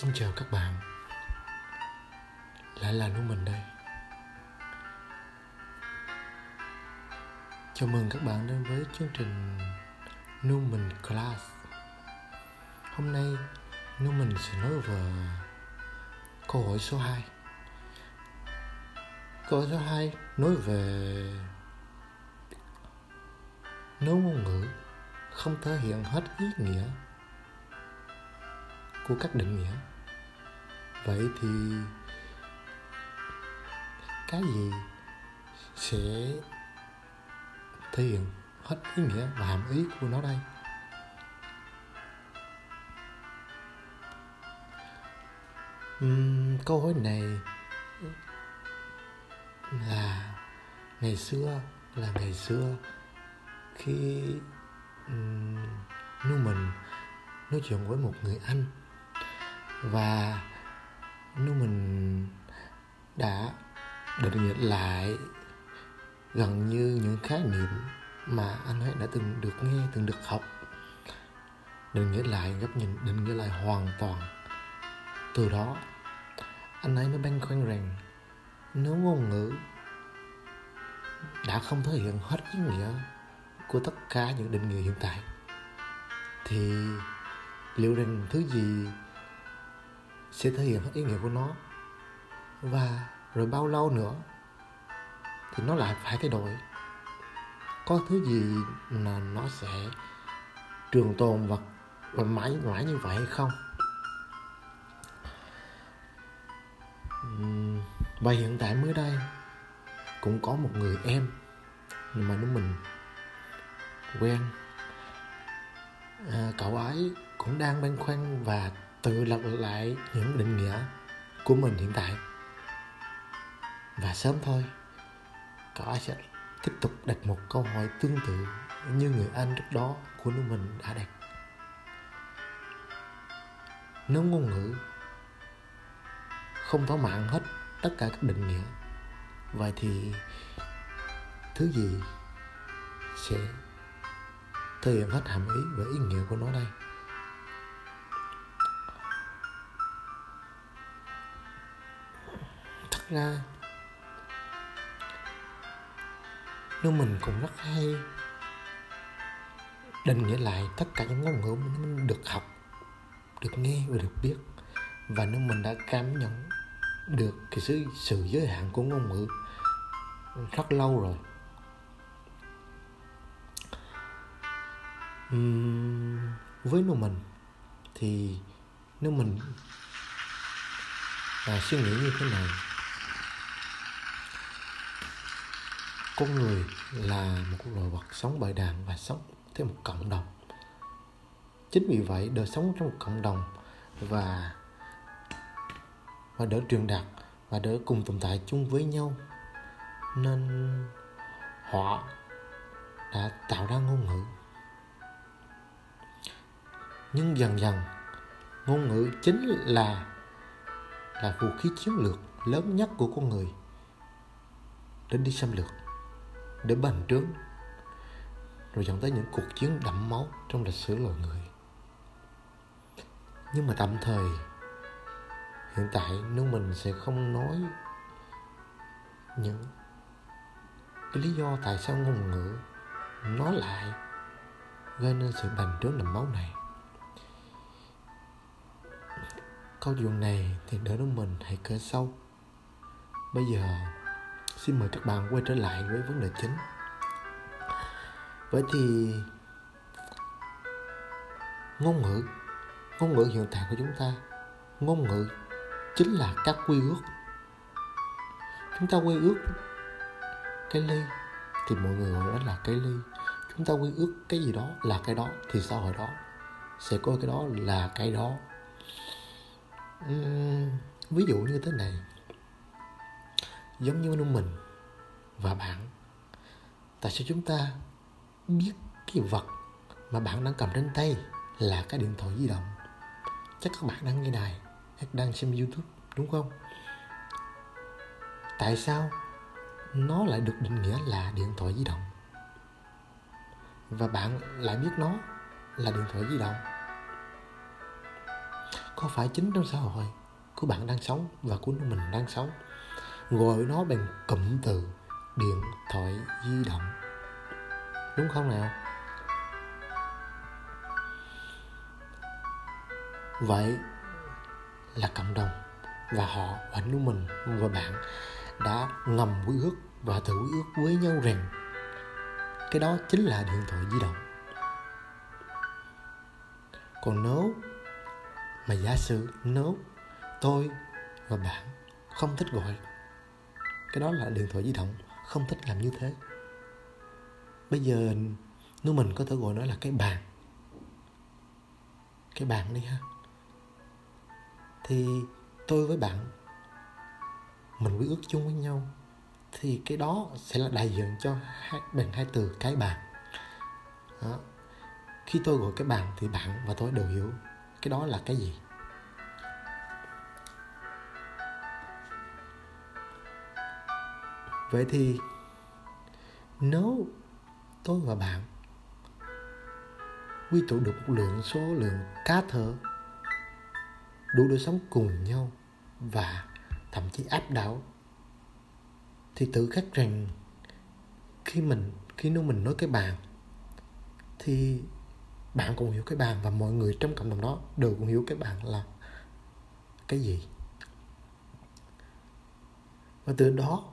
Xin chào các bạn. Lại là Nú Mình đây. Chào mừng các bạn đến với chương trình Nú Mình Class. Hôm nay Nú Mình sẽ nói về câu hỏi số 2 Câu hỏi số 2 nói về Nếu ngôn ngữ không thể hiện hết ý nghĩa của các định nghĩa vậy thì cái gì sẽ thể hiện hết ý nghĩa và hàm ý của nó đây? Uhm, câu hỏi này là ngày xưa là ngày xưa khi um, mình nói chuyện với một người anh và nếu mình đã định nghĩa lại gần như những khái niệm mà anh ấy đã từng được nghe, từng được học định nghĩa lại gấp nhìn, định nghĩa lại hoàn toàn, từ đó anh ấy mới băn khoăn rằng nếu ngôn ngữ đã không thể hiện hết ý nghĩa của tất cả những định nghĩa hiện tại, thì liệu rằng thứ gì sẽ thể hiện hết ý nghĩa của nó. Và rồi bao lâu nữa thì nó lại phải thay đổi. Có thứ gì mà nó sẽ trường tồn và, và mãi mãi như vậy hay không? Và hiện tại mới đây cũng có một người em mà nó mình quen à, cậu ấy cũng đang băn khoăn và tự lập lại những định nghĩa của mình hiện tại. Và sớm thôi, cậu ấy sẽ tiếp tục đặt một câu hỏi tương tự như người anh trước đó của nước mình đã đặt. Nếu ngôn ngữ không thỏa mãn hết tất cả các định nghĩa, vậy thì thứ gì sẽ thể hiện hết hàm ý và ý nghĩa của nó đây? Ra nếu mình cũng rất hay. Định nghĩa lại tất cả những ngôn ngữ mình được học được nghe và được biết. Và nếu mình đã cảm nhận được cái sự sự giới hạn của ngôn ngữ rất lâu rồi. Uhm, với nó mình thì nếu mình à, suy nghĩ như thế này. Con người là một loài vật sống bầy đàn và sống theo một cộng đồng. Chính vì vậy, đời sống trong một cộng đồng và và đỡ truyền đạt và đỡ cùng tồn tại chung với nhau nên họ đã tạo ra ngôn ngữ. Nhưng dần dần, ngôn ngữ chính là là vũ khí chiến lược lớn nhất của con người. Để đi xâm lược để bành trướng. Rồi dẫn tới những cuộc chiến đẫm máu trong lịch sử loài người. Nhưng mà tạm thời, hiện tại nếu mình sẽ không nói những cái lý do tại sao ngôn ngữ nó lại gây nên sự bành trướng đầm máu này. Câu chuyện này thì đỡ đúng mình hãy kể sâu bây giờ xin mời các bạn quay trở lại với vấn đề chính. Vậy thì ngôn ngữ ngôn ngữ hiện tại của chúng ta ngôn ngữ chính là các quy ước. Chúng ta quy ước cái ly thì mọi người gọi đó là cái ly. Chúng ta quy ước cái gì đó là cái đó thì xã hội đó sẽ coi cái đó là cái đó. Uhm, ví dụ như thế này giống như mình và bạn. Tại sao chúng ta biết cái vật mà bạn đang cầm trên tay là cái điện thoại di động? Chắc các bạn đang nghe đài hay đang xem youtube, đúng không? Tại sao nó lại được định nghĩa là điện thoại di động? Và bạn lại biết nó là điện thoại di động? Có phải chính trong xã hội của bạn đang sống và của mình đang sống gọi nó bằng cụm từ điện thoại di động. Đúng không nào? Vậy là cộng đồng và họ và chúng mình và bạn đã ngầm quy ước và tự quy ước với nhau rằng cái đó chính là điện thoại di động. Còn nếu mà giả sử nếu tôi và bạn không thích gọi cái đó là điện thoại di động không thích làm như thế. Bây giờ nếu mình có thể gọi nó là cái bàn. Cái bàn đi ha. Thì tôi với bạn mình quy ước chung với nhau thì cái đó sẽ là đại diện cho hai, bằng hai từ cái bàn. Đó. khi tôi gọi cái bàn thì bạn và tôi đều hiểu cái đó là cái gì. Vậy thì, nếu tôi và bạn quy tụ được một lượng số lượng cá thở đủ để sống cùng nhau và thậm chí áp đảo, thì tự khắc rằng khi mình, khi nếu mình nói cái bàn thì bạn cũng hiểu cái bàn và mọi người trong cộng đồng đó đều cũng hiểu cái bàn là cái gì. Và từ đó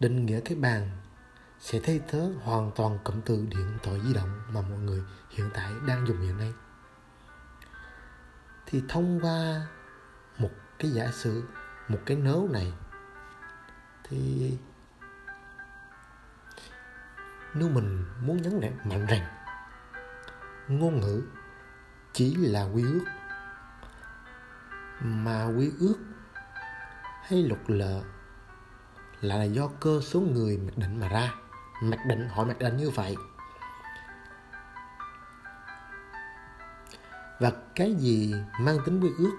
định nghĩa cái bàn sẽ thay thế hoàn toàn cụm từ điện thoại di động mà mọi người hiện tại đang dùng hiện nay. Thì thông qua một cái giả sử, một cái nấu này, thì nếu mình muốn nhấn mạnh rằng ngôn ngữ chỉ là quy ước, mà quy ước hay luật lệ là do cơ số người mặc định mà ra. Mặc định họ mặc định như vậy. Và cái gì mang tính quy ước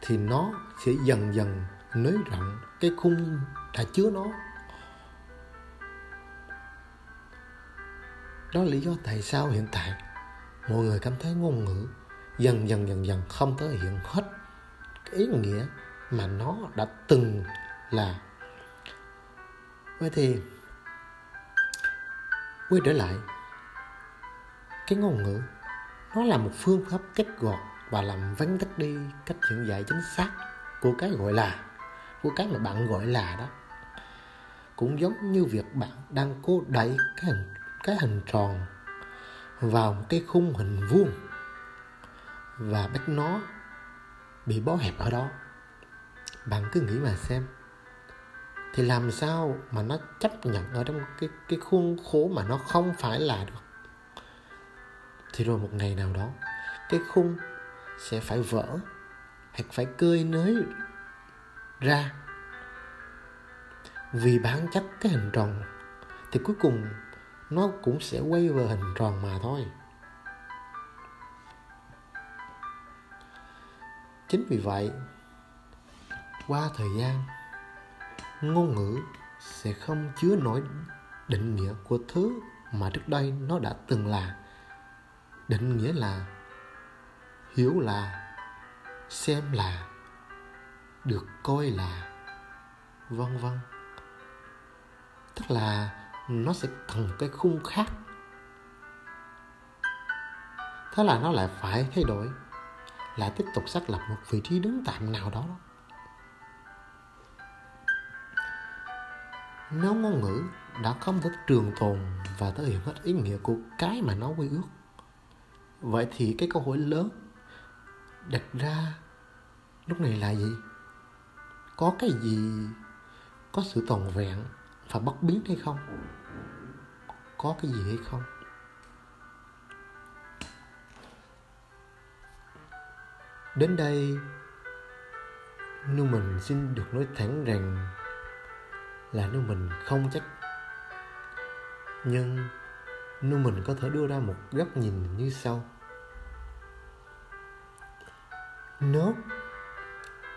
thì nó sẽ dần dần nới rộng cái khung đã chứa nó. Đó là lý do tại sao hiện tại mọi người cảm thấy ngôn ngữ dần dần dần dần không thể hiện hết cái ý nghĩa mà nó đã từng là vậy thì, quay trở lại, cái ngôn ngữ, nó là một phương pháp cách gọt và làm vắn tắt đi cách diễn giải chính xác của cái gọi là, của cái mà bạn gọi là đó. Cũng giống như việc bạn đang cố đẩy cái hình cái hình tròn vào một cái khung hình vuông và bắt nó bị bó hẹp ở đó. Bạn cứ nghĩ mà xem thì làm sao mà nó chấp nhận ở trong cái cái khuôn khổ mà nó không phải là được? Thì rồi một ngày nào đó, cái khung sẽ phải vỡ hoặc phải cơi nới ra. Vì bản chất cái hình tròn thì cuối cùng nó cũng sẽ quay về hình tròn mà thôi. Chính vì vậy, qua thời gian ngôn ngữ sẽ không chứa nổi định nghĩa của thứ mà trước đây nó đã từng là. Định nghĩa là hiểu là, xem là, được coi là, vân vân. Tức là nó sẽ cần cái khung khác. Thế là nó lại phải thay đổi, lại tiếp tục xác lập một vị trí đứng tạm nào đó. Nếu ngôn ngữ đã không thể trường tồn và thể hiện hết ý nghĩa của cái mà nó quy ước, vậy thì cái câu hỏi lớn đặt ra lúc này là gì? Có cái gì có sự toàn vẹn và bất biến hay không? Có cái gì hay không? Đến đây nếu mình xin được nói thẳng rằng là nếu mình không chắc. Nhưng nếu mình có thể đưa ra một góc nhìn như sau. Nếu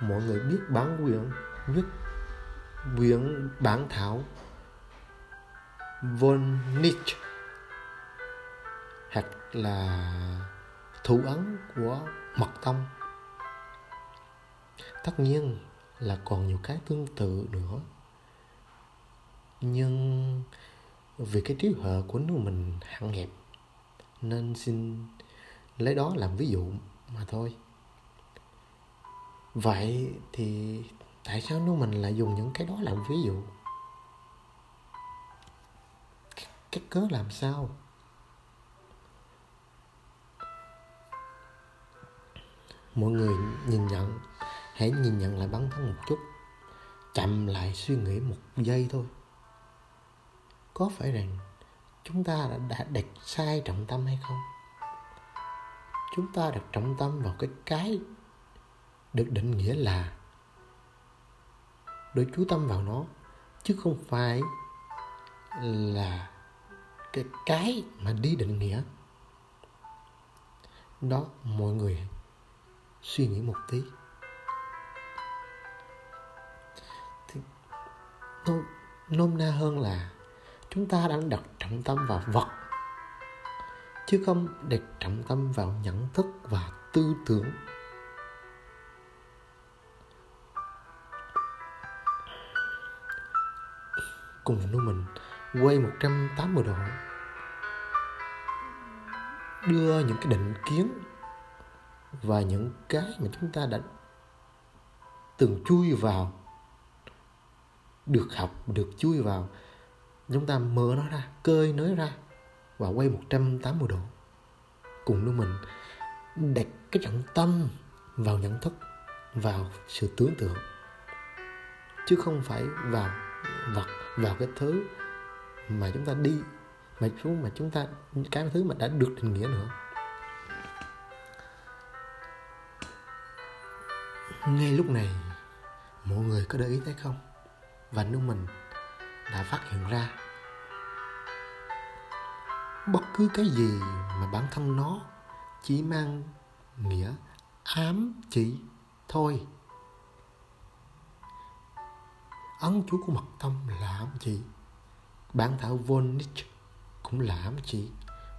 mọi người biết bản quyền nhất quyển bản thảo von Nietzsche hoặc là thủ ấn của mật tông, tất nhiên là còn nhiều cái tương tự nữa nhưng vì cái trí huệ của nước mình hạn hẹp, nên xin lấy đó làm ví dụ mà thôi. Vậy thì tại sao nước mình lại dùng những cái đó làm ví dụ? Cái cớ làm sao? Mọi người nhìn nhận, hãy nhìn nhận lại bản thân một chút. Chậm lại suy nghĩ một giây thôi có phải rằng chúng ta đã, đã đặt sai trọng tâm hay không? Chúng ta đặt trọng tâm vào cái cái được định nghĩa là để chú tâm vào nó chứ không phải là cái cái mà đi định nghĩa. Đó mọi người suy nghĩ một tí. Thì nôm, nôm na hơn là chúng ta đang đặt trọng tâm vào vật, chứ không đặt trọng tâm vào nhận thức và tư tưởng. Cùng nuôi mình, quay 180 độ, đưa những cái định kiến và những cái mà chúng ta đã từng chui vào, được học, được chui vào chúng ta mở nó ra, cơi nới ra và quay 180 độ. Cùng với mình đặt cái trọng tâm vào nhận thức, vào sự tưởng tượng. Chứ không phải vào vật, vào cái thứ mà chúng ta đi, mà chúng mà chúng ta, cái thứ mà đã được định nghĩa nữa. Ngay lúc này, mọi người có để ý thấy không? Và nếu mình đã phát hiện ra. Bất cứ cái gì mà bản thân nó chỉ mang nghĩa ám chỉ thôi. Ấn chú của mật tâm là ám chỉ, bản thảo von Nietzsche cũng là ám chỉ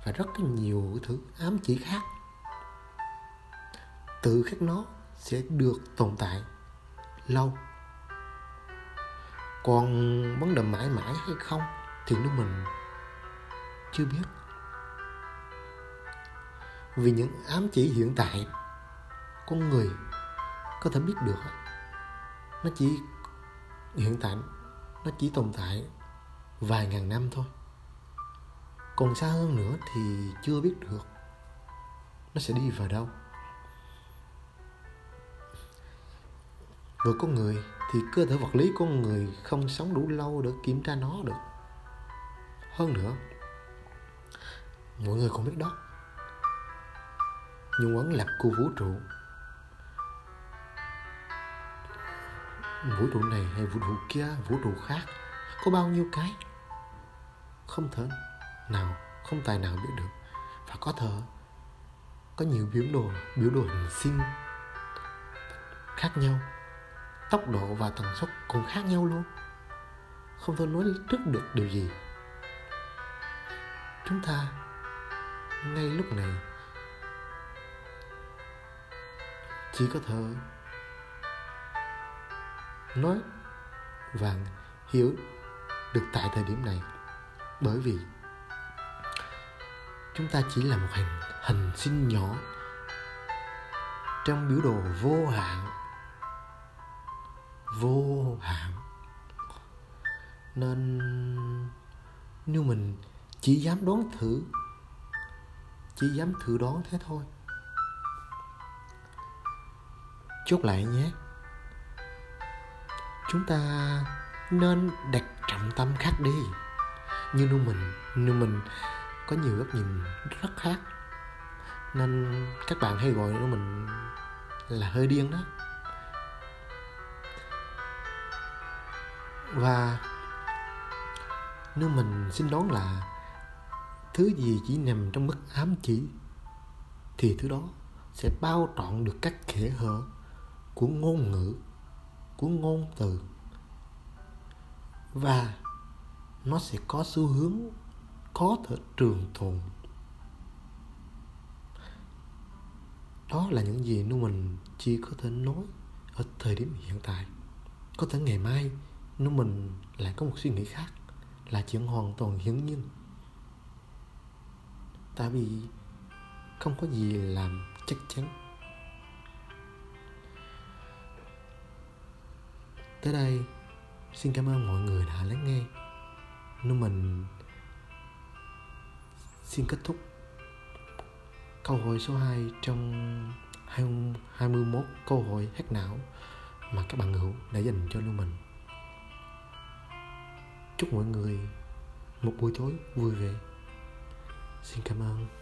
và rất nhiều thứ ám chỉ khác. Tự khắc nó sẽ được tồn tại lâu còn vấn đề mãi mãi hay không thì nếu mình chưa biết. Vì những ám chỉ hiện tại, con người có thể biết được, nó chỉ hiện tại, nó chỉ tồn tại vài ngàn năm thôi. Còn xa hơn nữa thì chưa biết được nó sẽ đi vào đâu. Với con người thì cơ thể vật lý con người không sống đủ lâu để kiểm tra nó được. Hơn nữa mọi người cũng biết đó nhung ấn lập của vũ trụ. Vũ trụ này hay vũ trụ kia vũ trụ khác có bao nhiêu cái? Không thể nào không tài nào biết được. Và có thờ, có nhiều biểu đồ biểu đồ hình sinh khác nhau tốc độ và tần suất cũng khác nhau luôn. Không thể nói trước được điều gì. Chúng ta ngay lúc này chỉ có thể nói và hiểu được tại thời điểm này. Bởi vì chúng ta chỉ là một hình hình sinh nhỏ trong biểu đồ vô hạn vô hạn nên nếu mình chỉ dám đoán thử chỉ dám thử đoán thế thôi. Chốt lại nhé. Chúng ta nên đặt trọng tâm khác đi. Như nuôi mình nuôi mình có nhiều góc nhìn rất khác. Nên các bạn hay gọi nó mình là hơi điên đó và nếu mình xin đoán là thứ gì chỉ nằm trong mức ám chỉ, thì thứ đó sẽ bao trọn được các kẽ hở của ngôn ngữ, của ngôn từ. Và nó sẽ có xu hướng có thể trường tồn. Đó là những gì nếu mình chỉ có thể nói ở thời điểm hiện tại. Có thể ngày mai nó mình lại có một suy nghĩ khác, là chuyện hoàn toàn hiển nhiên. Tại vì không có gì làm chắc chắn. Tới đây, xin cảm ơn mọi người đã lắng nghe. Nếu mình xin kết thúc câu hỏi số 2 trong 21 câu hỏi hack não mà các bạn hữu đã dành cho lưu mình chúc mọi người một buổi tối vui vẻ. Xin cảm ơn.